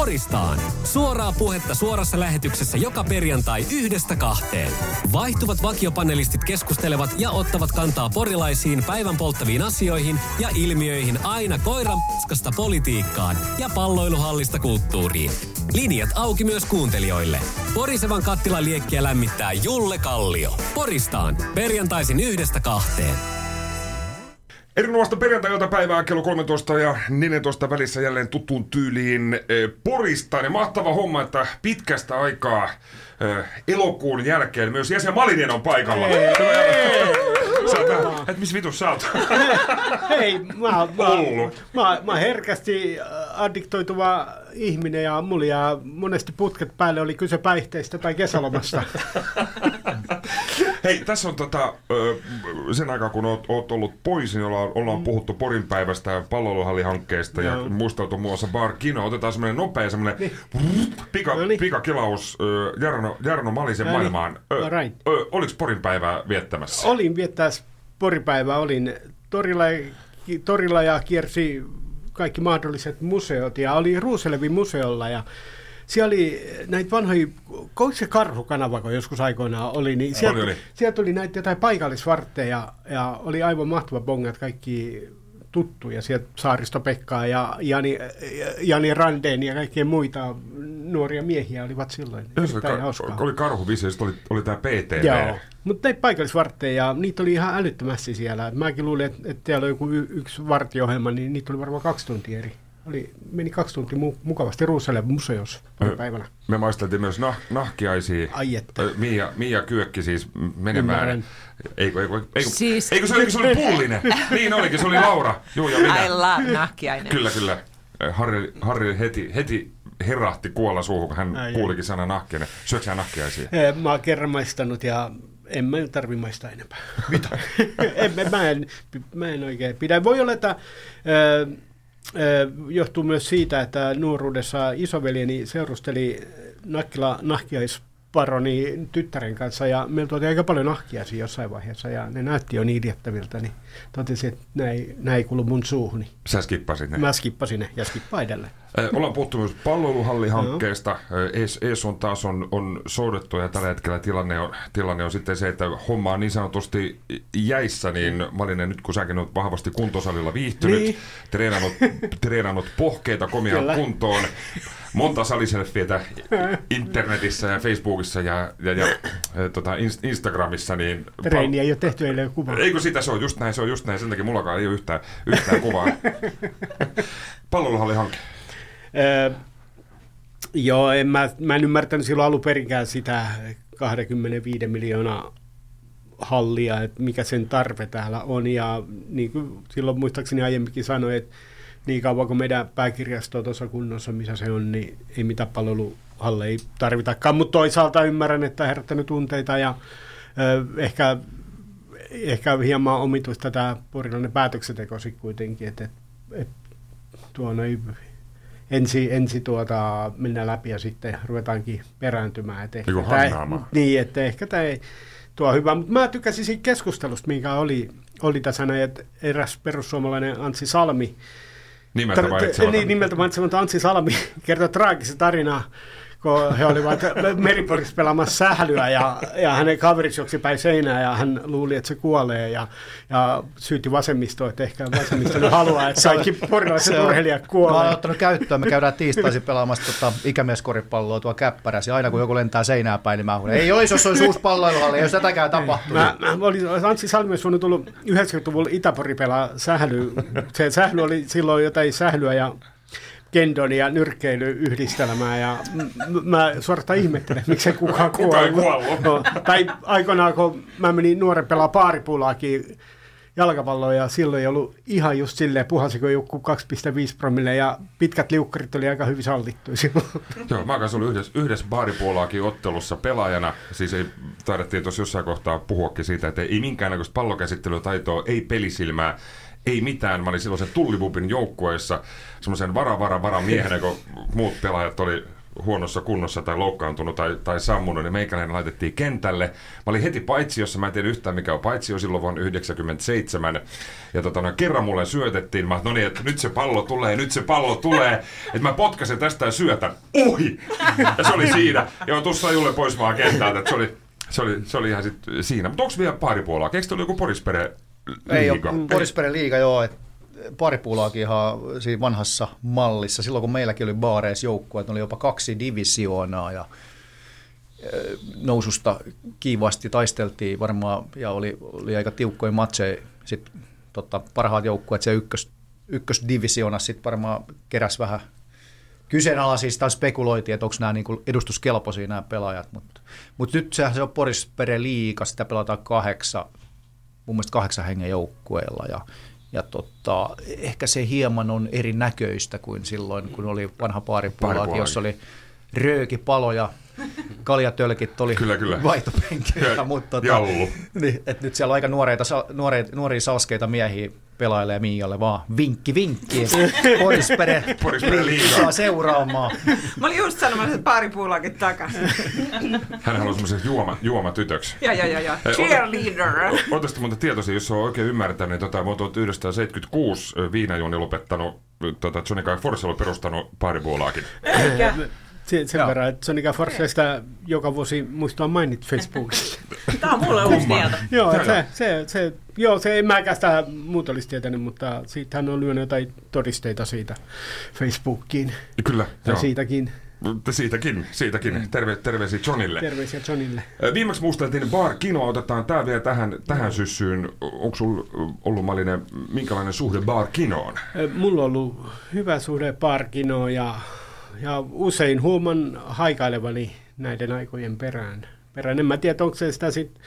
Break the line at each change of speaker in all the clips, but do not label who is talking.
Poristaan. Suoraa puhetta suorassa lähetyksessä joka perjantai yhdestä kahteen. Vaihtuvat vakiopanelistit keskustelevat ja ottavat kantaa porilaisiin päivän polttaviin asioihin ja ilmiöihin aina koiran politiikkaan ja palloiluhallista kulttuuriin. Linjat auki myös kuuntelijoille. Porisevan kattilan liekkiä lämmittää Julle Kallio. Poristaan. Perjantaisin yhdestä kahteen.
Erinomaista perjantai-iltapäivää kello 13 ja 14 välissä jälleen tuttuun tyyliin eh, Porista. Ja mahtava homma, että pitkästä aikaa eh, elokuun jälkeen myös Jesse Malinen on paikalla. Sä oot että missä vitus sä oot?
Hei, mä, mä, mä, mä herkästi äh, addiktoituva ihminen ja mulla ja monesti putket päälle oli kyse päihteistä tai kesälomasta.
Hei, tässä on tota, sen aikaa, kun oot, oot ollut pois, niin ollaan, ollaan puhuttu Porin päivästä ja palloiluhallihankkeesta ja
Joo.
muisteltu muun muassa Bar Kino. Otetaan semmoinen nopea semmoinen pika,
No niin.
pikakilaus Jarno, Jarno Malisen
No niin.
maailmaan. Ö,
Alright.
ö, oliko Porin päivää viettämässä?
olin viettää poripäivää, olin torilla, torilla ja kiersi kaikki mahdolliset museot ja oli Ruuselevin museolla ja siellä oli näitä vanhoja, onko se karhukanava, kun joskus aikoinaan oli, niin sieltä,
Oli, oli.
sieltä oli näitä jotain paikallisvartteja ja oli aivan mahtava bongat kaikki tuttuja, sieltä Saaristo Pekkaa ja Jani, Jani Randeen ja kaikkia muita nuoria miehiä olivat silloin.
Se
Erittäin
ka-
hauskaa.
oli karhuvisi ja sitten oli, oli tämä PTV.
Joo, mutta näitä paikallisvartteja, ja niitä oli ihan älyttömästi siellä. Mäkin luulin, että, että täällä on joku y- yksi vartiohjelma, niin niitä oli varmaan kaksi tuntia eri. Oli, meni kaksi tuntia mu- mukavasti Ruuselle museossa päivänä.
Me maisteltiin myös nah, nahkiaisia.
Ai että.
Mia, Mia Kyökki siis menemään. Eikö, eikö, eikö,
Siis-
eikö se olikin se oli pullinen? niin olikin, se oli Laura. Joo, ja minä.
I love nahkiainen.
Kyllä, kyllä. Harri, Harri heti, heti herahti kuolla suuhun, kun hän
Ai,
kuulikin sana nahkiainen. Syöksä sä nahkiaisia?
Mä oon kerran maistanut ja en mä tarvi maistaa enempää. Mitä? en, mä- mä, en, mä en oikein pidä. Voi olla, että ö, johtuu myös siitä, että nuoruudessa isoveljeni seurusteli Nakkila nahkiaisparoni tyttären kanssa ja meillä tuotiin aika paljon nahkiaisia jossain vaiheessa ja ne näytti jo niin idättäviltä, niin totesin, että näin, näin ei kuulu mun suuhuni.
Sä skippasit ne.
Mä skippasin ne ja skippaan edelleen.
Ollaan puhuttu myös palveluhallihankkeesta. Ees on taas on, on soudettu ja tällä hetkellä tilanne on, tilanne on sitten se, että homma on niin sanotusti jäissä, niin Malinen nyt kun säkin olet vahvasti kuntosalilla viihtynyt,
Niin.
treenannut, treenannut pohkeita komia
Kyllä.
kuntoon, monta saliselfietä internetissä ja Facebookissa ja, ja, ja tota, Inst- Instagramissa, niin
Treeni ei ole tehty eilen jo kuva.
Eikö sitä, se on just näin, se on just näin, sen takia mullakaan ei ole yhtään, yhtään kuvaa. Palveluhallihanke.
Öö, joo, en mä, mä en ymmärtänyt silloin alun perinkään sitä 25 miljoonaa hallia, että mikä sen tarve täällä on. Ja niin kuin silloin muistaakseni aiemminkin sanoin, että niin kauan kuin meidän pääkirjasto on tuossa kunnossa, missä se on, niin ei mitään palveluhalle ei tarvitakaan. Mutta toisaalta ymmärrän, että herättänyt tunteita ja ö, ehkä, ehkä hieman omituista tämä porilainen päätöksenteko kuitenkin, että et, et, tuon ei ensi, ensi tuota, mennä läpi ja sitten ruvetaankin perääntymään. Et ehkä tää-. Niin, että ehkä tämä ei tuo hyvä. Mutta mä tykkäsin siitä keskustelusta, mikä oli, oli tässä näin, että eräs perussuomalainen Anssi Salmi,
Nimeltä mainitsematta.
niin, nimeltä mainitsematta Anssi Salmi kertoi traagisen tarinaa, kun he olivat Meriporissa pelaamassa sählyä ja, ja hänen kaveriksi juoksi päin seinään ja hän luuli, että se kuolee ja, ja syyti vasemmistoa, että ehkä vasemmisto haluaa, että kaikki porilaiset urheilijat
Mä oon
kuolee.
ottanut käyttöön, me käydään tiistaisin pelaamassa tota ikämieskoripalloa tuolla käppärässä, ja aina kun joku lentää seinää päin, niin mä huudan, ei ois, jos olisi uusi palloiluhalli, jos tätäkään tapahtuu.
Mä, mä olin, Anssi Salmi olisi voinut tullut 90-luvulla Itäpori pelaa sähly. Se sähly oli silloin jotain sählyä ja kendon ja nyrkkeily yhdistelmää ja m- mä suorastaan ihmettelen, miksei kukaan
ei
kuollut.
kuollut.
No, tai aikoinaan, kun mä menin nuoren pelaa paaripulaakin jalkapalloa ja silloin ei ollut ihan just silleen puhasiko joku 2,5 promille ja pitkät liukkarit oli aika hyvin sallittu silloin.
Joo, mä kanssa ollut yhdessä, yhdessä baaripuolaakin ottelussa pelaajana. Siis ei, taidettiin tuossa jossain kohtaa puhuakin siitä, että ei minkäännäköistä pallokäsittelytaitoa, ei pelisilmää, ei mitään. Mä olin silloin sen tullibubin joukkueessa semmoisen vara, vara, vara miehenä, kun muut pelaajat oli huonossa kunnossa tai loukkaantunut tai, tai sammunut, niin meikäläinen laitettiin kentälle. Mä olin heti paitsi, jossa mä en tiedä yhtään mikä on paitsi silloin vuonna 97. Ja tota, no, kerran mulle syötettiin, mä no niin, että nyt se pallo tulee, nyt se pallo tulee, että mä potkasen tästä ja syötän. Ohi! Ja se oli siinä. Ja tuossa Julle pois vaan kentältä, että se oli, se oli, se oli ihan sit siinä. Mutta onko vielä puolaa? Eikö joku Porispere
Ei ole Porispere liiga, joo. Et paripuulaakin ihan siinä vanhassa mallissa. Silloin kun meilläkin oli baareissa joukkue, että oli jopa kaksi divisioonaa ja noususta kiivaasti taisteltiin varmaan ja oli, oli aika tiukkoja matseja. Sitten tota, parhaat joukkueet se ykkös, ykkösdivisioona sitten varmaan keräs vähän kyseenalaisista tai spekuloitiin, että onko nämä niinku edustuskelpoisia nämä pelaajat, mutta mut nyt sehän se on Porispere liiga, sitä pelataan kahdeksan, mun mielestä kahdeksan hengen joukkueella ja, ja tota, ehkä se hieman on erinäköistä kuin silloin, kun oli vanha paaripuolaki, jossa oli röökipaloja, kaljatölkit oli
kyllä, kyllä.
vaihtopenkillä, mutta tota, niin, et nyt siellä on aika nuoreita, nuoria, nuoria salskeita miehiä pelailee Miialle vaan vinkki vinkki, Porispere saa seuraamaan.
Mä olin just sanomassa, että pari puulakin takaisin.
Hän haluaa semmoisen juoma, juomatytöksi.
Ja, ja, ja, ja. Cheerleader.
Oletteko monta tietoisia, jos on oikein ymmärtänyt, niin tota, 1976 Viinajuoni lopettanut, tota, Johnny Guy Force on perustanut paripuolaakin.
Eikä sen, sen verran, että Sonica Forceista joka vuosi muistaa mainit Facebookissa.
Tämä on mulle uusi tieto.
joo, se, se, se, joo, se ei mäkään sitä muuta olisi tietänyt, mutta siitähän on lyönyt jotain todisteita siitä Facebookiin.
Kyllä,
ja joo. siitäkin.
Siitäkin, siitäkin. Mm. Terve, terveisiä Johnille.
Terveisiä Johnille.
Viimeksi muisteltiin Bar Kino, otetaan tämä vielä tähän, tähän syssyyn. Onko sinulla ollut Malinen, minkälainen suhde Bar Kinoon?
Mulla on ollut hyvä suhde Bar Kinoon ja ja usein huoman haikailevani näiden aikojen perään. perään. En mä tiedä, onko se sitä sitten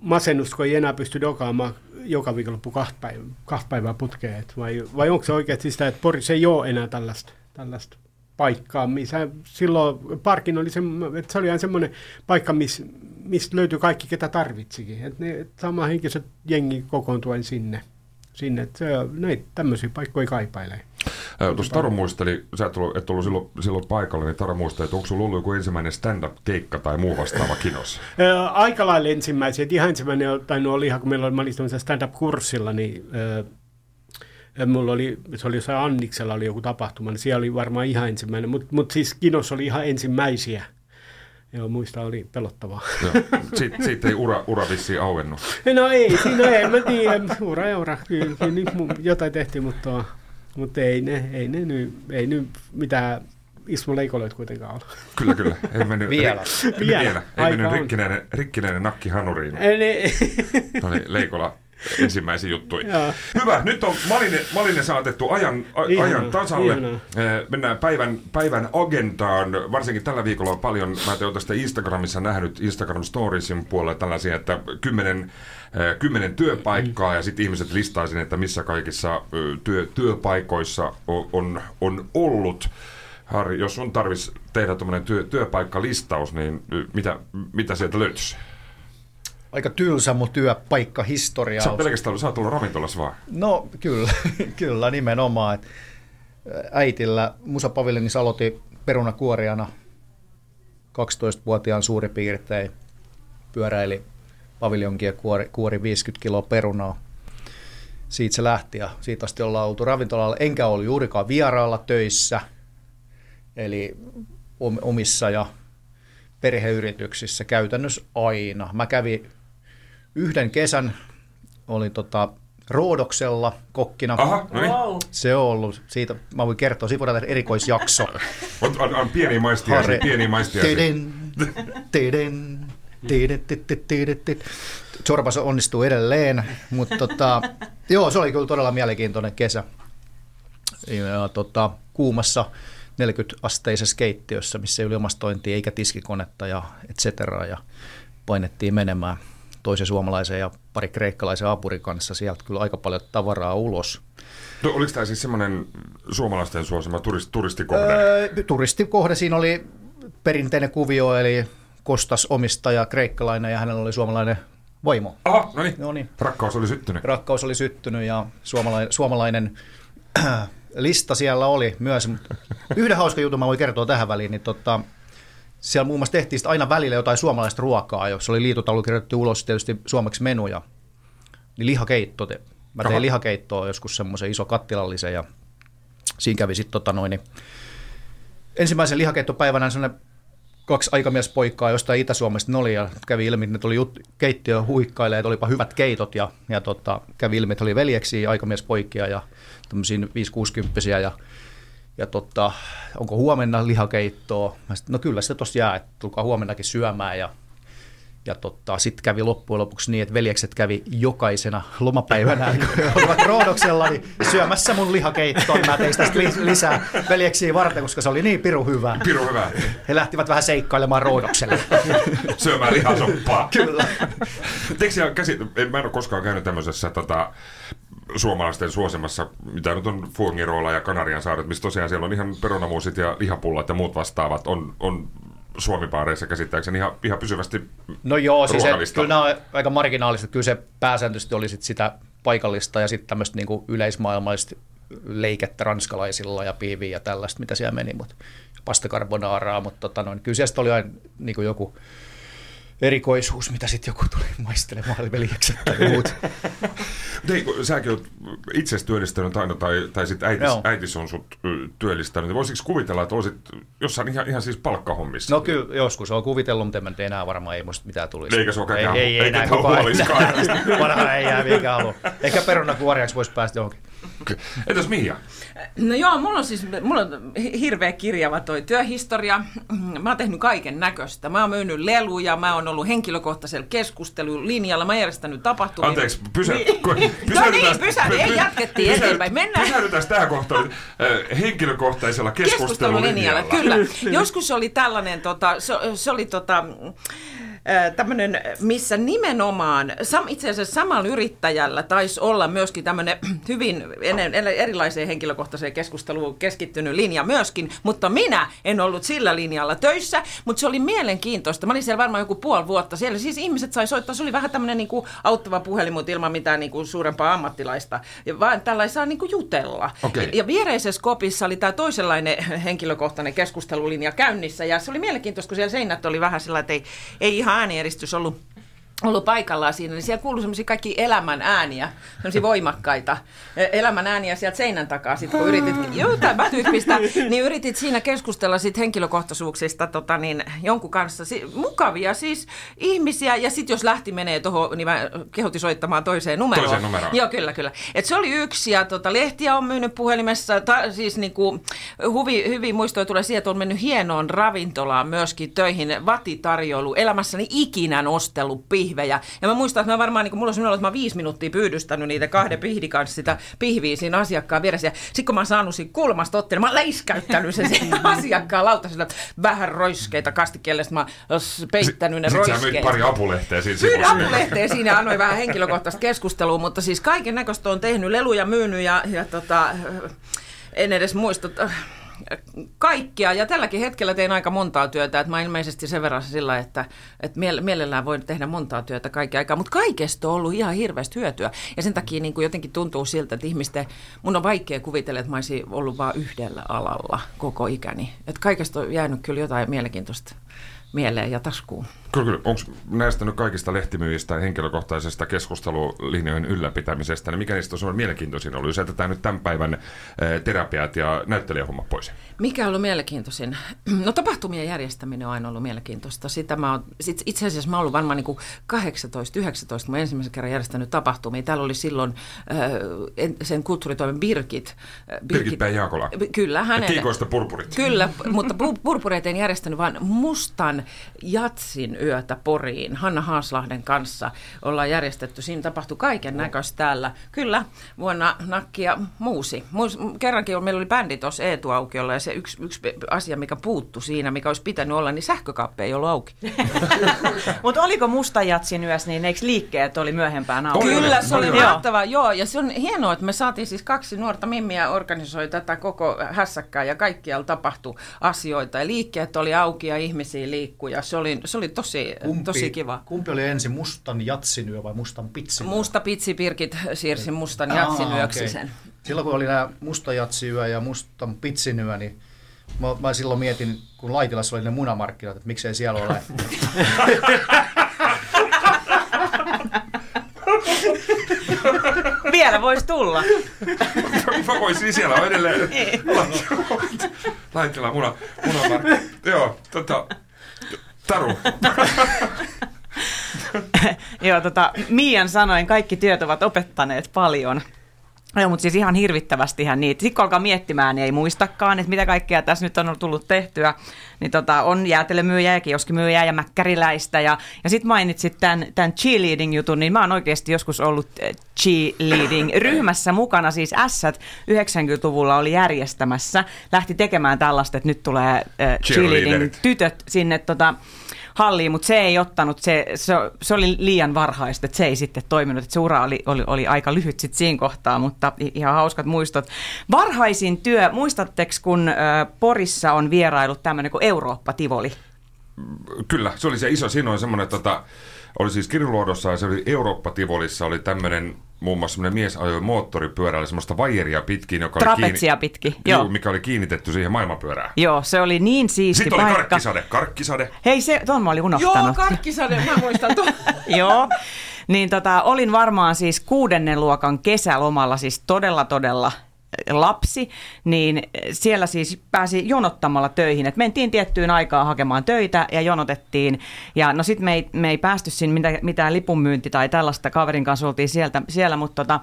masennus, kun ei enää pysty dokaamaan joka viikonloppu kahta päivää, kahta päivää putkeen, vai, vai onko se oikeasti sitä, että Porissa ei ole enää tällaista, tällaista paikkaa, missä silloin parkin oli, se, että se oli ihan semmoinen paikka, missä mistä löytyi kaikki, ketä tarvitsikin. Että ne henkilöt jengi kokoontuen sinne. sinne. Että se, näitä tämmöisiä paikkoja kaipailee.
Tuossa Taro muisteli, sä et ollut, et ollut silloin, silloin paikalla, niin Taro muisteli, että onko sulla ollut joku ensimmäinen stand-up-keikka tai muu vastaava kinos?
Aika lailla ensimmäisiä. Ihan ensimmäinen tainnut olla ihan, kun meillä oli, mä olin stand-up-kurssilla, niin Mulla oli, se oli jossain Anniksella oli joku tapahtuma, niin siellä oli varmaan ihan ensimmäinen, mutta mut siis Kinos oli ihan ensimmäisiä. Joo, muista oli pelottavaa.
Sitten sit ei ura, ura vissiin auennut.
No ei, siinä ei, mä tiedän, ura ja ura, kyllä, kyllä jotain tehtiin, mutta mutta ei ne, ei ne nyt, ei nyt mitään Ismo Leikoloit kuitenkaan ole.
Kyllä, kyllä. Ei mennyt,
vielä.
Ri- vielä. Ei mennyt rikkinäinen, rikkinäinen nakki hanuriin. Eli... oli Leikola ensimmäisiä juttuja. Hyvä, nyt on Malinen, Malinen saatettu ajan, a, ajan tasalle. Ihanaa. Mennään päivän, päivän agendaan. Varsinkin tällä viikolla on paljon, mä olen tästä Instagramissa nähnyt Instagram Storiesin puolella tällaisia, että kymmenen kymmenen työpaikkaa ja sitten ihmiset listaa että missä kaikissa työ, työpaikoissa on, on, on ollut. Harri, jos sun tarvitsisi tehdä tuommoinen työ, työpaikkalistaus, niin mitä, mitä sieltä löytyisi?
Aika tylsä mun työpaikka historia.
Sä pelkästään ollut, sä oot ollut ravintolassa vaan.
No kyllä, kyllä nimenomaan. Et äitillä Musa Paviljonissa aloitin perunakuorijana 12-vuotiaan suurin piirtein. Pyöräili paviljonkin ja kuori, kuori 50 kiloa perunaa. Siitä se lähti ja siitä asti ollaan oltu ravintolalla. Enkä ollut juurikaan vieraalla töissä, eli omissa ja perheyrityksissä käytännössä aina. Mä kävin yhden kesän, oli tota Roodoksella kokkina.
Aha, no niin.
wow. Se on ollut, siitä mä voin kertoa, siitä voidaan tehdä erikoisjakso.
on, on, on pieni maistiaisia, pieni maistiaisia.
Teden, teden, Zorba onnistuu edelleen, mutta tota, joo, se oli kyllä todella mielenkiintoinen kesä. Ja, tota, kuumassa 40-asteisessa keittiössä, missä ei ole ilmastointia eikä tiskikonetta ja et cetera, ja painettiin menemään toisen suomalaisen ja pari kreikkalaisen apurin kanssa sieltä kyllä aika paljon tavaraa ulos.
No, oliko tämä siis semmoinen suomalaisten suosima turist, turistikohde?
Öö, turistikohde, siinä oli perinteinen kuvio, eli Kostas omistaja, kreikkalainen ja hänellä oli suomalainen vaimo.
Aha, no niin. no niin. Rakkaus oli syttynyt.
Rakkaus oli syttynyt ja suomalainen, suomalainen lista siellä oli myös. Yhden hauska jutun mä voin kertoa tähän väliin, niin tota, siellä muun muassa tehtiin aina välillä jotain suomalaista ruokaa, jos oli liitotaulu kirjoitettu ulos tietysti suomeksi menuja. Niin lihakeitto, te- mä tein
Aha.
lihakeittoa joskus semmoisen iso kattilallisen ja siinä kävi sitten tota noin, niin ensimmäisen lihakeittopäivänä sellainen kaksi aikamiespoikaa jostain Itä-Suomesta ne oli ja kävi ilmi, että ne tuli jut- keittiö huikkailee, että olipa hyvät keitot ja, ja tota, kävi ilmi, että oli veljeksiä, aikamiespoikia ja tämmöisiä 5-60 ja, ja tota, onko huomenna lihakeittoa? Mä sit, no kyllä se tossa jää, että tulkaa huomennakin syömään ja ja tota, sitten kävi loppujen lopuksi niin, että veljekset kävi jokaisena lomapäivänä, kun olivat Roodoksella, niin syömässä mun lihakeittoa. Mä tein tästä lis- lisää veljeksiä varten, koska se oli niin piru hyvää.
Piru hyvä.
He lähtivät vähän seikkailemaan Roodokselle.
Syömään lihasoppaa. Kyllä. Teekö käsit... en- Mä en ole koskaan käynyt tämmöisessä tota, suomalaisten suosimassa, mitä nyt on Fuengirola ja Kanarian saaret, missä tosiaan siellä on ihan perunamuusit ja lihapullat ja muut vastaavat, on, on Suomipaareissa käsittääkseni ihan, ihan pysyvästi
No joo, siis et,
ruokalista.
kyllä nämä on aika marginaalista. Kyllä se pääsääntöisesti oli sit sitä paikallista ja sitten tämmöistä niinku yleismaailmallista leikettä ranskalaisilla ja piiviä ja tällaista, mitä siellä meni, mutta pasta carbonaaraa, mutta tota noin, kyllä siellä oli aina niinku joku erikoisuus, mitä sitten joku tuli maistelemaan, veljekset tai muut.
Kun säkin oot itse työllistänyt aina, tai, tai sitten äitis,
Joo.
äitis on sut työllistänyt, niin voisiko kuvitella, että olisit jossain ihan, ihan siis palkkahommissa?
No kyllä joskus on kuvitellut, mutta en mä nyt enää varmaan ei musta mitään tulisi.
Eikä se ole
ei,
kaikkea-
ei, ei, enää. Vanha ei jää mikä halua. Ehkä perunakuoriaksi voisi päästä johonkin.
Entäs Mia?
No joo, mulla on siis mulla on hi- hirveä kirjava toi työhistoria. Mä oon tehnyt kaiken näköistä. Mä oon myynyt leluja, mä oon ollut henkilökohtaisella keskustelulinjalla, mä oon järjestänyt tapahtumia.
Anteeksi, pysä,
Niin. No niin,
pysähdytään-
pysä, ei jatkettiin
pysä-
eteenpäin. Mennään.
Pysähdytään tähän kohtaan. Ö, Henkilökohtaisella keskustelulinjalla.
Kyllä. Joskus oli tällainen, tota, se, se oli tota, tämmöinen, missä nimenomaan, itse asiassa samalla yrittäjällä taisi olla myöskin tämmöinen hyvin erilaiseen henkilökohtaiseen keskusteluun keskittynyt linja myöskin, mutta minä en ollut sillä linjalla töissä, mutta se oli mielenkiintoista. Mä olin siellä varmaan joku puoli vuotta. Siellä siis ihmiset sai soittaa, se oli vähän tämmöinen niin kuin auttava puhelin, mutta ilman mitään niin kuin suurempaa ammattilaista. Ja vaan tällainen saa niin kuin jutella.
Okei.
Ja viereisessä kopissa oli tämä toisenlainen henkilökohtainen keskustelulinja käynnissä. Ja se oli mielenkiintoista, kun siellä seinät oli vähän sillä, että ei, ei ihan äänieristys ollut ollut paikallaan siinä, niin siellä kuului semmoisia kaikki elämän ääniä, semmoisia voimakkaita e- elämän ääniä sieltä seinän takaa, sit, kun yritit, joo, tämä tyyppistä, niin yritit siinä keskustella sit henkilökohtaisuuksista tota, niin, jonkun kanssa, si- mukavia siis ihmisiä, ja sitten jos lähti menee tuohon, niin mä kehotin soittamaan toiseen numeroon.
Toiseen numeroon.
Joo, kyllä, kyllä. Et se oli yksi, ja tota, lehtiä on myynyt puhelimessa, ta, siis niinku, huvi, hyvin muistoja tulee siihen, että on mennyt hienoon ravintolaan myöskin töihin, vatitarjoilu, elämässäni ikinä nostellut pihvejä. Ja mä muistan, että mä varmaan, niin mulla on sellainen että mä viisi minuuttia pyydystänyt niitä kahden pihdin kanssa sitä pihviä siinä asiakkaan vieressä. Ja sitten kun mä oon saanut siinä kulmasta otteen, mä oon läiskäyttänyt sen, sen asiakkaan lautasella vähän roiskeita kastikkeelle, sitten mä oon peittänyt ne
Sitten
roiskeet.
myit pari apulehteä siinä sivussa.
apulehteen siinä annoin vähän henkilökohtaista keskustelua, mutta siis kaiken näköistä on tehnyt, leluja myynyt ja, ja tota, en edes muista kaikkia. Ja tälläkin hetkellä teen aika montaa työtä, että mä ilmeisesti sen verran sillä, että, että miele- mielellään voin tehdä montaa työtä kaikki aikaa, mutta kaikesta on ollut ihan hirveästi hyötyä. Ja sen takia niin kuin jotenkin tuntuu siltä, että ihmisten, mun on vaikea kuvitella, että mä olisin ollut vain yhdellä alalla koko ikäni. Että kaikesta on jäänyt kyllä jotain mielenkiintoista mieleen ja taskuun.
Kyllä, kyllä. Onko näistä nyt kaikista lehtimyyjistä ja henkilökohtaisesta keskustelulinjojen ylläpitämisestä, niin mikä niistä on mielenkiintoisin ollut, jos jätetään nyt tämän päivän eh, terapiat ja näyttelijähommat pois?
Mikä on ollut mielenkiintoisin? No tapahtumien järjestäminen on aina ollut mielenkiintoista. Sitä mä oon, sit, itse asiassa mä oon ollut varmaan niin 18-19, kun mä ensimmäisen kerran järjestänyt tapahtumia. Täällä oli silloin äh, en- sen kulttuuritoimen Birgit. äh,
Birgit Päin Jaakola.
Kyllä,
Ja
hänen.
kiikoista purpurit.
Kyllä, mutta pu- purpureita en järjestänyt, vaan mustan jatsin yötä Poriin Hanna Haaslahden kanssa ollaan järjestetty. Siinä tapahtui kaiken näköistä täällä. Kyllä, vuonna Nakki ja Muusi. Muus, kerrankin meillä oli bändi tuossa Eetu-aukiolla ja se yksi, yksi asia, mikä puuttu siinä, mikä olisi pitänyt olla, niin sähkökaappi ei ollut auki.
Mutta oliko mustajatsin yössä, niin eikö liikkeet oli myöhempään auki?
Kyllä,
oli,
se oli mahtavaa, joo. Ja se on hienoa, että me saatiin siis kaksi nuorta mimmiä organisoi tätä koko hässäkkää ja kaikkialla tapahtui asioita. Ja liikkeet oli auki ja ihmisiä liikkui ja se oli, se oli tosi, tosi kiva.
Kumpi oli ensin mustan jatsin yö vai mustan pitsin yö?
Musta pitsi Pirkit siirsi mustan
Aa,
jatsin yöksi
okei.
sen.
silloin kun oli nämä musta jatsiyö ja musta pitsinyyö, niin mä, mä silloin mietin, kun Laitilassa oli ne munamarkkinat, että miksei siellä ole.
Vielä voisi tulla.
Mä voisin siellä on edelleen. Laitila muna, muna Joo, tota, Taru.
Joo, tota, Miian sanoin, kaikki työt ovat opettaneet paljon. Joo, mutta siis ihan hirvittävästihän niitä. Sitten kun alkaa miettimään, niin ei muistakaan, että mitä kaikkea tässä nyt on tullut tehtyä. Niin tota, on jäätelömyyjä ja kioskimyyjä ja mäkkäriläistä. Ja, ja sitten mainitsit tämän, tämän cheerleading-jutun, niin mä oon oikeasti joskus ollut eh, cheerleading-ryhmässä mukana. Siis s 90-luvulla oli järjestämässä. Lähti tekemään tällaista, että nyt tulee äh, cheerleading-tytöt sinne tota, halliin, mutta se ei ottanut, se, se, se oli liian varhaista, että se ei sitten toiminut, että se ura oli, oli, oli aika lyhyt sitten siinä kohtaa, mutta ihan hauskat muistot. Varhaisin työ, muistatteko kun Porissa on vierailut tämmöinen kuin Eurooppa-tivoli?
Kyllä, se oli se iso, siinä oli semmoinen, tota, oli siis Kiruluodossa ja se oli Eurooppa-tivolissa, oli tämmöinen muun muassa semmoinen mies ajoi moottoripyörällä semmoista vaijeria pitkin, joka
Trapetsia
oli
pitkin,
joo. Juu, mikä oli kiinnitetty siihen maailmanpyörään.
Joo, se oli niin siisti
Sitten
paikka.
oli karkkisade, karkkisade.
Hei, se, tuon mä olin unohtanut.
Joo, karkkisade, mä muistan tuon.
joo, niin tota, olin varmaan siis kuudennen luokan kesälomalla, siis todella todella lapsi, niin siellä siis pääsi jonottamalla töihin. Et mentiin tiettyyn aikaan hakemaan töitä ja jonotettiin. Ja no sitten me ei, me ei päästy sinne mitään lipunmyynti tai tällaista kaverin kanssa oltiin sieltä, siellä, mutta tota,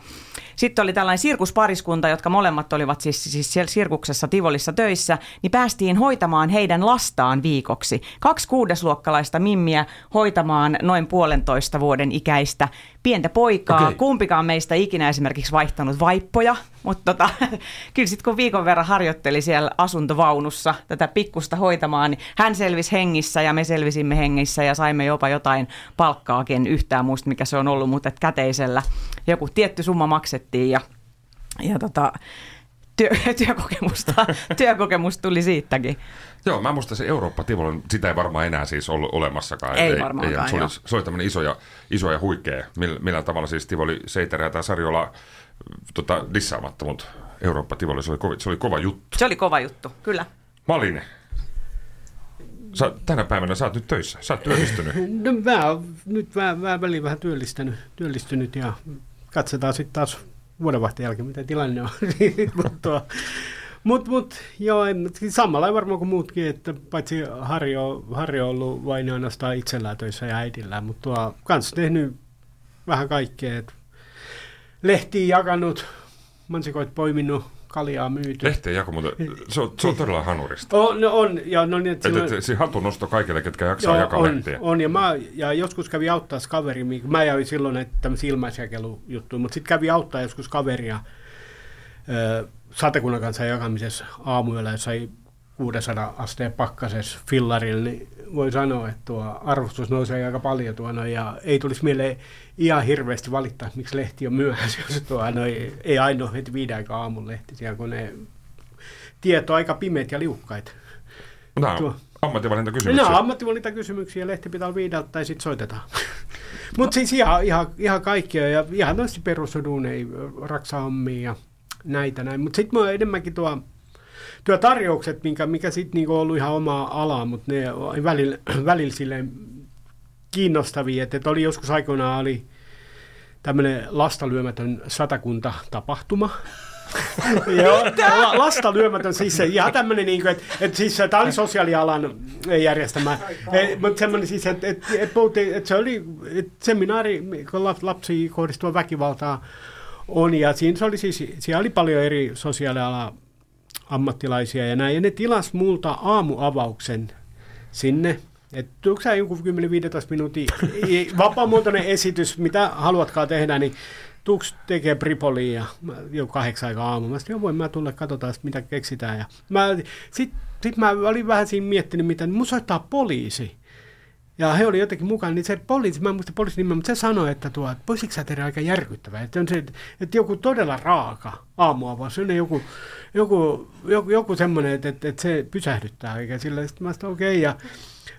sitten oli tällainen sirkuspariskunta, jotka molemmat olivat siis, siis siellä sirkuksessa Tivolissa töissä, niin päästiin hoitamaan heidän lastaan viikoksi. Kaksi kuudesluokkalaista mimmiä hoitamaan noin puolentoista vuoden ikäistä pientä poikaa. Okay. Kumpikaan meistä ikinä esimerkiksi vaihtanut vaippoja, mutta tota, kyllä sitten kun viikon verran harjoitteli siellä asuntovaunussa tätä pikkusta hoitamaan, niin hän selvisi hengissä ja me selvisimme hengissä ja saimme jopa jotain palkkaakin yhtään muista, mikä se on ollut, mutta käteisellä joku tietty summa maksettiin ja, ja tota, työ, työkokemusta, työkokemus tuli siitäkin.
Joo, mä muistan se Eurooppa-Tivoli, sitä ei varmaan enää siis ollut olemassakaan.
Ei, ei varmaankaan,
ei, se, oli, se oli tämmöinen iso ja, iso ja huikea, millä, millä tavalla siis Tivoli Seiterä tai Sarjola tota, dissaamatta, mutta Eurooppa-Tivoli, se oli, kova, se oli kova juttu.
Se oli kova juttu, kyllä.
Maline, Sä, tänä päivänä sä oot nyt töissä, sä oot työllistynyt.
No mä oon nyt mä, mä väliin vähän työllistynyt, työllistynyt ja katsotaan sitten taas vuodenvaihteen jälkeen, mitä tilanne on. mutta mut, mut, joo, samalla varmaan kuin muutkin, että paitsi Harri on, Harri on ollut vain ainoastaan itsellään töissä ja äidillään, mutta tuo kanssa tehnyt vähän kaikkea. Lehtiä jakanut, mansikoit poiminut, kaljaa myyty.
Lehteen jako, mutta se on, se on todella hanurista.
On, no on. Ja, no niin,
että et, et, se nosto kaikille, ketkä jaksaa joo, jakaa
on,
lehtiä.
On, ja, mä, ja joskus kävi auttaa kaveri, mä jäin silloin että tämmöisiä ilmaisjakelujuttuja, mutta sitten kävi auttaa joskus kaveria ö, satekunnan kanssa jakamisessa aamuyöllä, jos sai 600 asteen pakkasessa fillarilla, niin voi sanoa, että tuo arvostus nousee aika paljon tuona, ja ei tulisi mieleen ihan hirveästi valittaa, että miksi lehti on myöhässä, jos tuo, no, ei, ei ainoa heti viiden aikaa aamun lehti, siellä, kun ne tieto aika pimeät ja liukkaita.
No, tuo, ammattivalintakysymyksiä.
No, ammattivalintakysymyksiä, lehti pitää olla viideltä tai sitten soitetaan. Mutta siis ihan, ihan, ihan kaikkia, ja ihan tosi perusduuneja, raksahommia ja näitä näin. Mutta sitten mä enemmänkin tuo työtarjoukset, mikä, mikä sitten niinku ollut ihan omaa alaa, mutta ne välillä, välillä silleen kiinnostavia, että, että oli joskus aikoinaan oli tämmöinen lastalyömätön satakunta tapahtuma. Joo, la, lasta lyömätön, siis se ihan tämmöinen, niin että, että siis tämä oli sosiaalialan järjestämä, e, mutta semmoinen siis, että, että, että, että se oli että seminaari, kun lapsiin kohdistua väkivaltaa on, ja siinä se oli siis, siellä oli paljon eri sosiaalialan ammattilaisia ja näin. Ja ne tilas multa aamuavauksen sinne. Että tuutko sä joku 10-15 minuutin vapaamuotoinen esitys, mitä haluatkaan tehdä, niin tuuks tekee Pripoliin jo kahdeksan aikaa aamu. Mä sanoin, voin mä tulla, katsotaan mitä keksitään. Ja mä, sit, sit mä olin vähän siinä miettinyt, mitä, niin mun soittaa poliisi. Ja he oli jotenkin mukana, niin se poliisi, mä en muista poliisin nimeä, mutta se sanoi, että tuo, sä tehdä aika järkyttävää, että, on se, että joku todella raaka aamua, vaan se on joku, joku, joku, joku semmoinen, että, että, että, se pysähdyttää, eikä sillä, sitten mä okei, okay, ja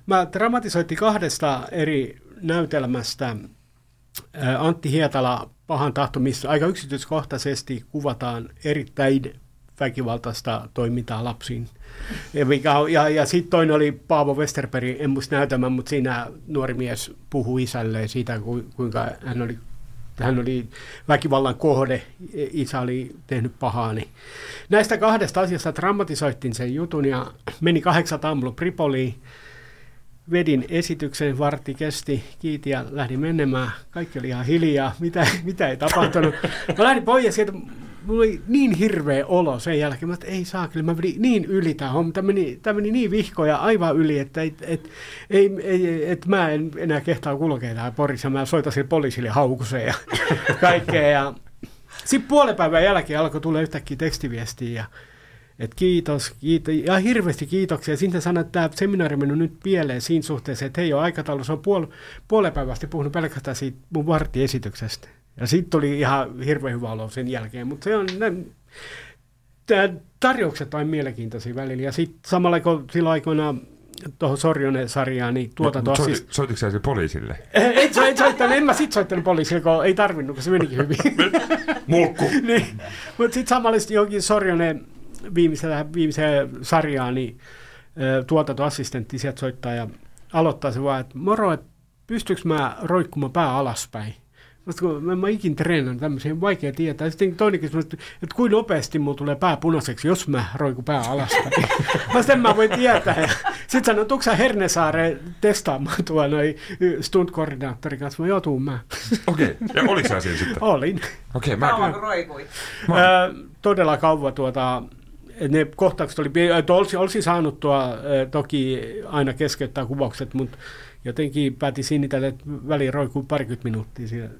mä dramatisoitin kahdesta eri näytelmästä. Antti Hietala pahan tahto, missä aika yksityiskohtaisesti kuvataan erittäin väkivaltaista toimintaa lapsiin. Ja, mikä on, ja, ja sitten toinen oli Paavo Westerberg, en muista näytämään, mutta siinä nuori mies puhui isälleen siitä, kuinka hän oli, hän oli väkivallan kohde, isä oli tehnyt pahaa. Niin näistä kahdesta asiasta dramatisoittiin sen jutun ja meni kahdeksan aamulla Pripoliin vedin esityksen, vartti kesti, kiiti ja lähdin menemään. Kaikki oli ihan hiljaa, mitä, mitä ei tapahtunut. Mä lähdin pois ja sieltä mulla oli niin hirveä olo sen jälkeen, että ei saa, kyllä mä menin niin yli tämä homma, tämä meni, tämä meni niin vihkoja aivan yli, että et, et, ei, ei, et mä en enää kehtaa kulkea täällä Porissa, mä soitan sille poliisille haukuseen ja kaikkea. Ja sitten puolen päivän jälkeen alkoi tulla yhtäkkiä tekstiviestiä ja et kiitos, kiitos, ja hirveästi kiitoksia. Sitten sanoin, että tämä seminaari mennyt nyt pieleen siinä suhteessa, että hei ole aikataulussa on puol, puolen päivästi puhunut pelkästään siitä mun varttiesityksestä. Ja sitten tuli ihan hirveän hyvä olo sen jälkeen, mutta se on, nämä tarjoukset on mielenkiintoisia välillä. Ja sitten samalla kun silloin aikoinaan tuohon Sorjonen-sarjaan, niin tuotanto
no, soiti, Soititko sä poliisille?
Ei, ei, ei soittanut, en mä sit soittanut poliisille, kun ei tarvinnut, kun se menikin hyvin.
Mulkku.
niin. Mutta sitten samalla jokin Sorjonen viimeisellä, viimeiseen sarjaan, niin tuotantoassistentti sieltä soittaa ja aloittaa se vaan, että moro, että pystyykö mä roikkumaan pää alaspäin? Koska mä, mä ikin treenannut tämmöisiä, vaikea tietää. Sitten toinen kysymys, että, että kuinka nopeasti mulla tulee pää punaiseksi, jos mä roikun pää alaspäin. mä sitten mä voin tietää. Sitten sanoin, että onko sä Hernesaareen testaamaan tuo noin stunt-koordinaattorin kanssa? Mä joutuun mä.
Okei, okay. ja oliko sä siinä sitten?
Olin.
Okei,
okay, mä... Roikui?
Mä... todella kauan tuota, ne kohtaukset oli, olisi, olisi saanut tuo, toki aina keskeyttää kuvaukset, mutta jotenkin päätin sinitellä, että väliin roikuu parikymmentä minuuttia siellä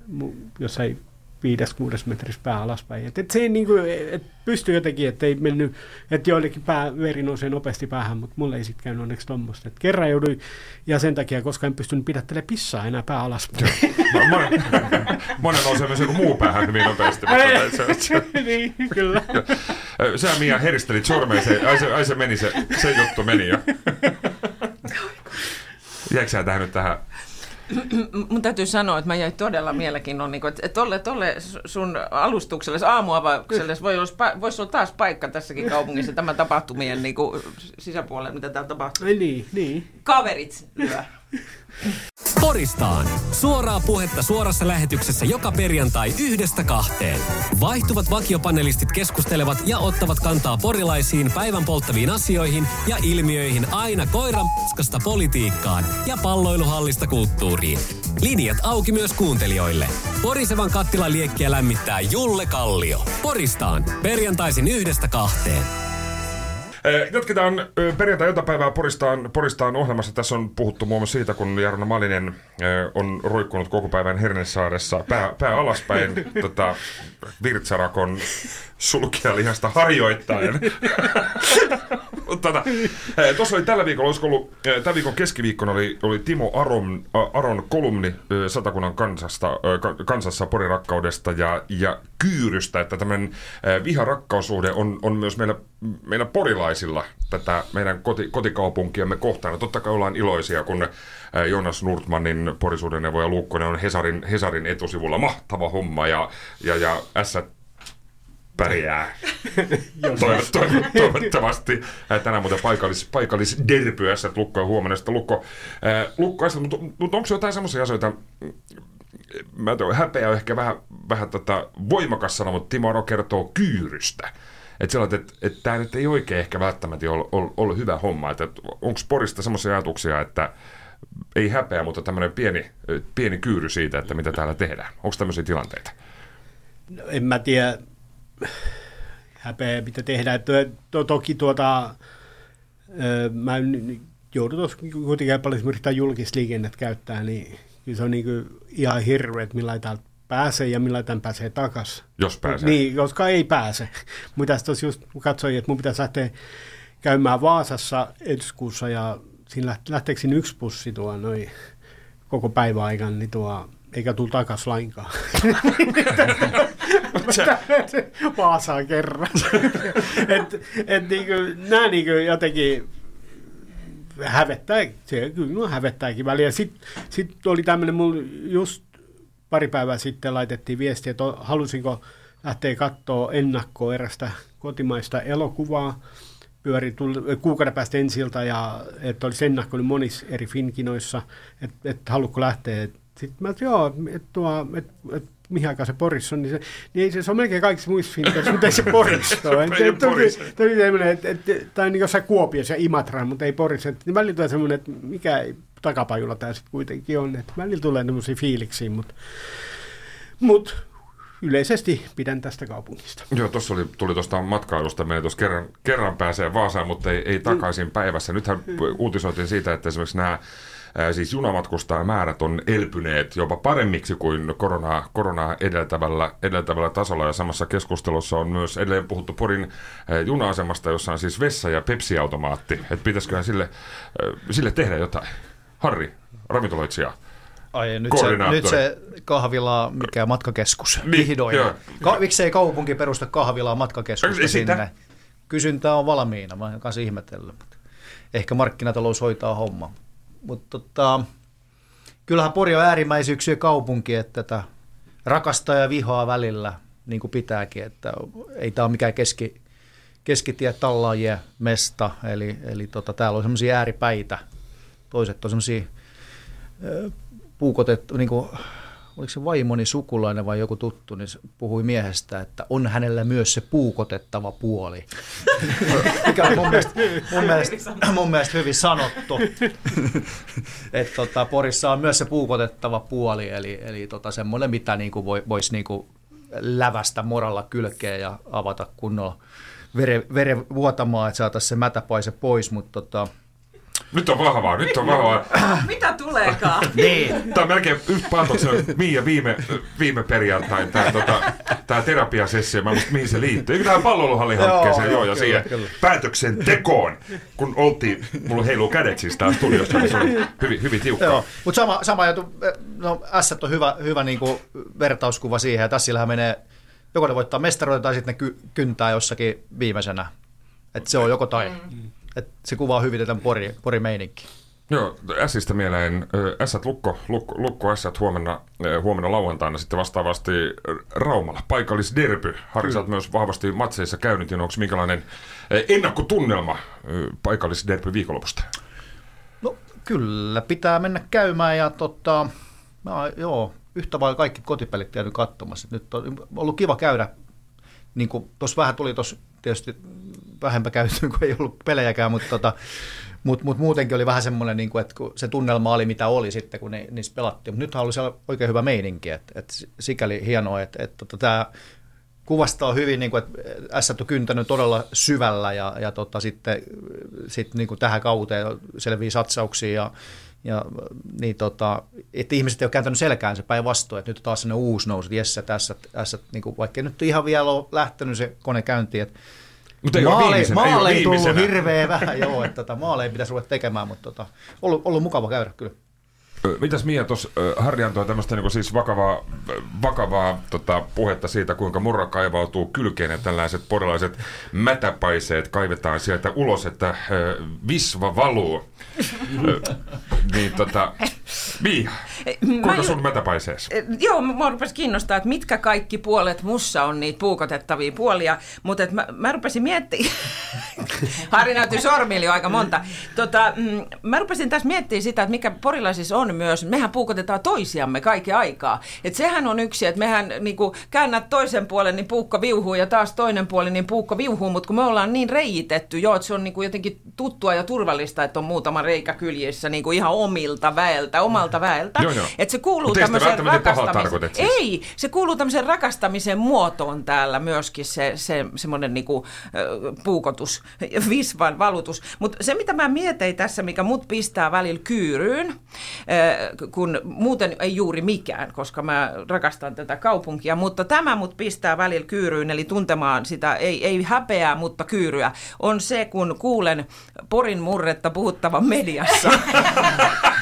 jossain viides, kuudes metrissä pää alaspäin. Et, et se ei niin kuin, et pysty jotenkin, että ei mennyt, että joillekin pää, veri nousee nopeasti päähän, mutta mulle ei sitten käynyt onneksi tuommoista. Et kerran jouduin, ja sen takia, koska en pystynyt pidättelemään pissaa enää pää alaspäin.
monen, monen nousee myös joku muu päähän hyvin nopeasti.
se, se, niin, kyllä.
Sä Mia heristelit sormeeseen, ai se, ai se meni se, se juttu meni jo. Jääkö sä tähän nyt tähän
mun täytyy sanoa, että mä jäin todella mielenkiinnolla, niin että tolle, tolle sun alustukselle, aamuavaukselle voi olla, voisi olla taas paikka tässäkin kaupungissa tämän tapahtumien niin kuin, sisäpuolella, mitä täällä tapahtuu.
Ai niin, niin.
Kaverit lyö.
Poristaan. Suoraa puhetta suorassa lähetyksessä joka perjantai yhdestä kahteen. Vaihtuvat vakiopanelistit keskustelevat ja ottavat kantaa porilaisiin päivän polttaviin asioihin ja ilmiöihin aina koiran politiikkaan ja palloiluhallista kulttuuriin. Linjat auki myös kuuntelijoille. Porisevan kattilan liekkiä lämmittää Julle Kallio. Poristaan. Perjantaisin yhdestä kahteen.
Jatketaan perjantai-iltapäivää Poristaan, Poristaan ohjelmassa. Tässä on puhuttu muun muassa siitä, kun Jarno Malinen on roikkunut koko päivän Hernesaaressa pää, pää alaspäin tota, Virtsarakon sulkijalihasta harjoittaen. tota, Tuossa oli tällä viikolla, olisiko ollut, tämän viikon keskiviikkona oli, oli Timo Aron, Aron kolumni Satakunnan kansasta, kansassa porirakkaudesta ja, ja kyyrystä, että tämmöinen viharakkaussuhde on, on myös meillä, meillä porilaisilla tätä meidän koti, kotikaupunkiamme kohtaan. Totta kai ollaan iloisia, kun Jonas Nurtmanin porisuudenneuvoja Luukkonen on Hesarin, Hesarin etusivulla. Mahtava homma ja, ja, ja S pärjää. Toivot, toivot, toivottavasti. Tänään muuten paikallis, paikallis derpyässä, että Lukko on huomannut, että Lukko, äh, Lukko mutta, mutta onko jotain semmoisia asioita, mä toivon, häpeä ehkä vähän, vähän tota voimakas sana, mutta Timo Aro kertoo kyyrystä. Että sellainen, että, että tämä nyt ei oikein ehkä välttämättä ole ollut, ollut hyvä homma. Että, onko Porista semmoisia ajatuksia, että ei häpeä, mutta tämmöinen pieni, pieni kyyry siitä, että mitä täällä tehdään. Onko tämmöisiä tilanteita?
No, en mä tiedä häpeä, mitä tehdään. To, to, toki tuota, mä joudun tuossa kuitenkin paljon yrittää julkista liikennettä käyttää, niin se on niin kuin ihan hirveä, että millä täältä pääsee ja millä tämän pääsee takaisin.
Jos pääsee.
Niin, koska ei pääse. Mutta tuossa just katsoin, että mun pitäisi lähteä käymään Vaasassa eduskuussa ja siinä lähteekö siinä yksi pussi tuo noin koko päivän aikana, niin tuo eikä tullut takaisin lainkaan. Vaasaan kerran. et, et niinku, nämä niinku jotenkin hävettää, se kyllä hävettääkin väliä. Sitten sit oli tämmöinen, mulla just pari päivää sitten laitettiin viestiä, että halusinko lähteä katsoa ennakkoa erästä kotimaista elokuvaa. Pyöri kuukauden päästä ensiltä ja että olisi ennakko niin monissa eri finkinoissa, että, että haluatko lähteä. Sitten mä että joo, että, että, että mihin aikaan se Porissa on, niin, se, niin ei se, se on melkein kaikissa muissa finkinoissa, mutta ei se Porissa ole.
Ei ole Porissa.
että, että, tai niin jossain Kuopiossa ja Imatra, mutta ei Porissa. Että, niin välillä tulee semmoinen, että mikä takapajulla tämä sitten kuitenkin on. Että välillä tulee tämmöisiä fiiliksiä, mutta, mutta yleisesti pidän tästä kaupungista.
Joo, tuossa oli, tuli tuosta matkailusta, meni tuossa kerran, kerran pääsee Vaasaan, mutta ei, ei takaisin päivässä. Nythän uutisoitiin siitä, että esimerkiksi nämä siis junamatkustajamäärät on elpyneet jopa paremmiksi kuin koronaa, koronaa edeltävällä, edeltävällä tasolla. Ja samassa keskustelussa on myös edelleen puhuttu Porin juna-asemasta, jossa on siis vessa- ja pepsiautomaatti. Että pitäisiköhän sille, sille tehdä jotain. Harri, ravintoloitsija.
Ai, nyt se, nyt se kahvila, mikä matkakeskus,
Niin,
vihdoin.
joo.
Ka- miksei kaupunki perusta kahvilaa matkakeskusta
sitä.
sinne? Kysyntää on valmiina, mä oon kanssa ihmetellyt. Ehkä markkinatalous hoitaa homma. Mutta tota, kyllähän Pori on äärimmäisyyksiä kaupunki, että tätä rakastaa ja vihaa välillä, niin kuin pitääkin. Että ei tämä ole mikään keski, keskitie tallaajien mesta, eli, eli tota, täällä on semmoisia ääripäitä. Toiset on semmoisia puukotettu, niin kuin, oliko se vaimoni sukulainen vai joku tuttu, niin puhui miehestä, että on hänellä myös se puukotettava puoli. Mikä on mun mielestä, mun mielestä, mun mielestä hyvin sanottu. että tota, Porissa on myös se puukotettava puoli, eli, eli tota, semmoinen, mitä niin kuin voi, voisi niin kuin lävästä moralla kylkeä ja avata kunnolla veren, veren vuotamaan, että saataisiin se mätäpaise pois, mutta tota,
Nyt on vahvaa, nyt on vahvaa.
Mitä tuleekaan?
niin,
Tämä on melkein yhtä paatoksena Miia viime, viime perjantain tämä tota, tää terapiasessio, mä en muista mihin se liittyy. Eikö tähän palloluhallihankkeeseen,
Joo,
joo,
joo,
ja
kyllä,
siihen
kyllä.
päätöksentekoon, kun oltiin, mulla heiluu kädet siis täällä studiossa, niin se oli hyvin, hyvin tiukkaa.
Joo, mutta sama, sama juttu, no S on hyvä, hyvä niinku vertauskuva siihen, että Ssillähän menee, joko ne voittaa mestaroita tai sitten ne ky, kyntää jossakin viimeisenä. Että se on joko tai. Et se kuvaa hyvin tätä pori, pori meininki.
Joo, Sistä mieleen, Ässät lukko, lukko, lukko Ässät huomenna, huomenna lauantaina sitten vastaavasti Raumalla. Paikallisderby. Harri, sä myös vahvasti matseissa käynyt, niin onko minkälainen ennakkotunnelma paikallisderby viikonlopusta?
No kyllä, pitää mennä käymään ja tota, mä, joo, yhtä vaan kaikki kotipelit käynyt katsomassa. Nyt on ollut kiva käydä, niin kuin tuossa vähän tuli tuossa tietysti vähempä käytyä, kun ei ollut pelejäkään, mutta tota, mut, mut muutenkin oli vähän semmoinen, niin kuin, että kun se tunnelma oli mitä oli sitten, kun ne, niissä pelattiin. Mutta nythän oli siellä oikein hyvä meininki, että, että sikäli hienoa, että, että tota, tämä kuvastaa hyvin, niin kuin, että S on kyntänyt todella syvällä ja, ja tota, sitten sit, niin kuin tähän kauteen selviä satsauksia ja, ja niin, tota, että ihmiset ei ole kääntänyt selkäänsä päinvastoin, että nyt on taas sellainen uusi nousu, että jes, tässä, tässä niin kuin, vaikka nyt ihan vielä ole lähtenyt se kone käyntiin, että
Mutta ei ole
maale,
ei ole
maale ei tullut
viimeisenä.
hirveä vähän, joo, että tota, maale ei pitäisi ruveta tekemään, mutta tota, ollut, ollut mukava käydä kyllä.
Mitäs Mia tuossa, Harri antoi tämmöistä niin siis vakavaa, vakavaa tota, puhetta siitä, kuinka murra kaivautuu kylkeen ja tällaiset porilaiset mätäpaiseet kaivetaan sieltä ulos, että ö, visva valuu. Ö, niin tota, Mia, kuinka sun mätäpaisees?
Eh, Joo, mä rupesin kiinnostaa, että mitkä kaikki puolet mussa on niitä puukotettavia puolia, mutta et mä, mä rupesin miettimään, Harri näytti sormille jo aika monta, tota, mm, mä rupesin tässä miettimään sitä, että mikä porilaisissa on myös, mehän puukotetaan toisiamme kaiken aikaa, että sehän on yksi, että mehän niinku, käännät toisen puolen, niin puukko viuhuu ja taas toinen puoli, niin puukko viuhuu, mutta kun me ollaan niin reijitetty jo, että se on niinku jotenkin tuttua ja turvallista, että on muutama reikä kyljissä niinku ihan omilta väeltä, omalta väeltä,
Joo, joo.
että se kuuluu
Mut
tämmöiseen
tarkoitet siis.
Ei, se kuuluu tämmöisen rakastamisen muotoon täällä myöskin se, se semmoinen niinku, puukotus, visvan valutus. Mutta se, mitä mä mietin tässä, mikä mut pistää välillä kyyryyn, kun muuten ei juuri mikään, koska mä rakastan tätä kaupunkia, mutta tämä mut pistää välillä kyyryyn, eli tuntemaan sitä, ei, ei häpeää, mutta kyyryä, on se, kun kuulen Porin murretta puhuttavan mediassa.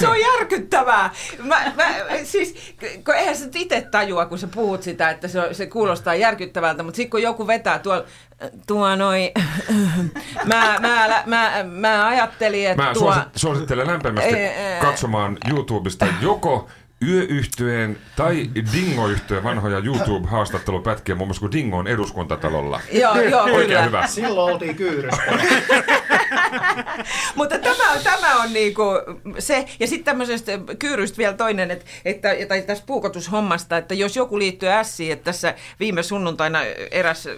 Se on järkyttävää. Mä, mä, siis, kun eihän sä itse tajua, kun sä puhut sitä, että se, se kuulostaa järkyttävältä, mutta sitten kun joku vetää tuolla, tuo noi, mä, mä, mä, mä ajattelin, että
Mä
tuo...
suosit, suosittelen lämpimästi katsomaan YouTubesta joko yöyhtyeen tai Dingo-yhtyeen vanhoja YouTube-haastattelupätkiä, muun muassa kun Dingo on eduskuntatalolla.
Joo, joo,
Oikein
kyllä.
hyvä.
Silloin oltiin kyyryssä.
Mutta tämä, on- tämä on niinku se, ja sitten tämmöisestä kyyrystä vielä toinen, että, että tai tästä puukotushommasta, että jos joku liittyy ässiin, että tässä viime sunnuntaina eräs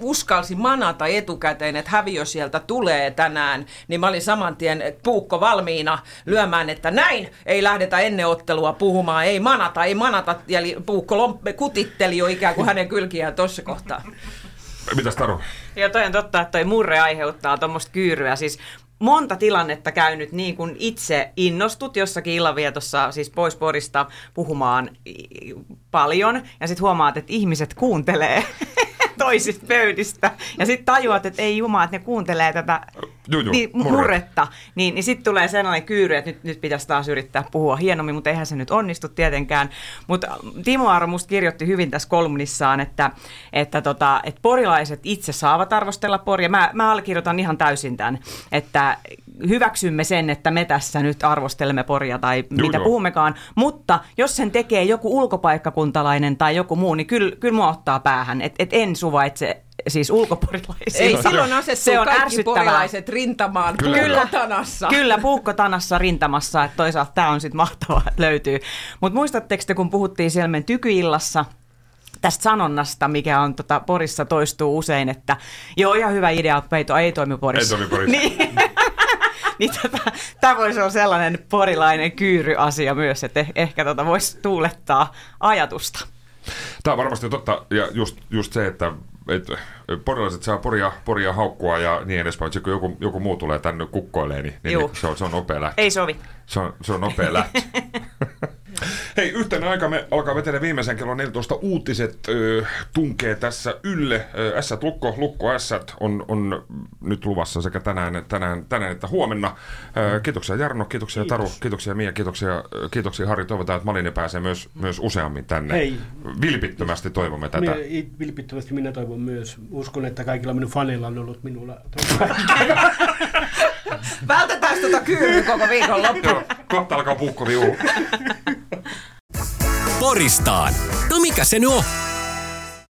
uskalsi manata etukäteen, että häviö sieltä tulee tänään, niin mä olin saman tien puukko valmiina lyömään, että näin ei lähdetä ennen ottelua puhumaan, ei manata, ei manata, eli puukko lompe, kutitteli jo ikään kuin hänen kylkiään tuossa kohtaa.
Mitäs Taru?
Ja toi on totta, että toi murre aiheuttaa tuommoista kyyryä. Siis monta tilannetta käynyt niin kuin itse innostut jossakin illanvietossa, siis pois porista puhumaan paljon, ja sitten huomaat, että ihmiset kuuntelee toisista pöydistä, ja sitten tajuat, että ei jumala, että ne kuuntelee tätä
Juu, juu,
niin,
murre.
murretta, niin, niin sitten tulee sellainen kyyry, että nyt, nyt pitäisi taas yrittää puhua hienommin, mutta eihän se nyt onnistu tietenkään. Mutta Timo Aaro musta kirjoitti hyvin tässä kolumnissaan, että, että, tota, että porilaiset itse saavat arvostella poria. Mä, mä allekirjoitan ihan täysin tämän, että hyväksymme sen, että me tässä nyt arvostelemme poria tai
Juu,
mitä
joo.
puhummekaan, mutta jos sen tekee joku ulkopaikkakuntalainen tai joku muu, niin kyllä, kyllä mua ottaa päähän, että et en suvaitse siis ulkoporilaisia.
Ei silloin asettu
Se on
kaikki
ärsyttävää.
porilaiset rintamaan
Kyllä.
puukotanassa.
Kyllä, puukkotanassa rintamassa, että toisaalta tämä on sitten mahtavaa, että löytyy. Mutta muistatteko te, kun puhuttiin siellä meidän tykyillassa, tästä sanonnasta, mikä on tota, Porissa toistuu usein, että joo, ihan hyvä idea, peito ei toimi Porissa.
Ei toimi Porissa.
niin, niin tota, tämä voisi olla sellainen porilainen kyyryasia myös, että eh- ehkä tota voisi tuulettaa ajatusta.
Tämä on varmasti totta, ja just, just se, että et, porilaiset saa poria, poria haukkua ja niin edespäin, mutta kun joku, joku muu tulee tänne kukkoilee, niin, niin,
Juu.
niin se, on, se on nopea lähtö.
Ei sovi.
Se on, se on nopea lähtö. Hei, yhtenä aika me alkaa vetellä viimeisen kello 14 uutiset ö, tunkee tässä ylle. Ässät lukko, lukko ässät on, on nyt luvassa sekä tänään, tänään, tänään että huomenna. Ö, kiitoksia Jarno, kiitoksia
Kiitos.
Taru, kiitoksia Mia, kiitoksia, kiitoksia Harri. Toivotaan, että Malinen pääsee myös, myös useammin tänne.
Hei.
Vilpittömästi toivomme tätä.
Minä, vilpittömästi minä toivon myös. Uskon, että kaikilla minun faneilla on ollut minulla.
Vältetään tuota kyyryä koko viikon loppu.
Joo, kohta alkaa puukko viu.
Poristaan. No mikä se nyt on?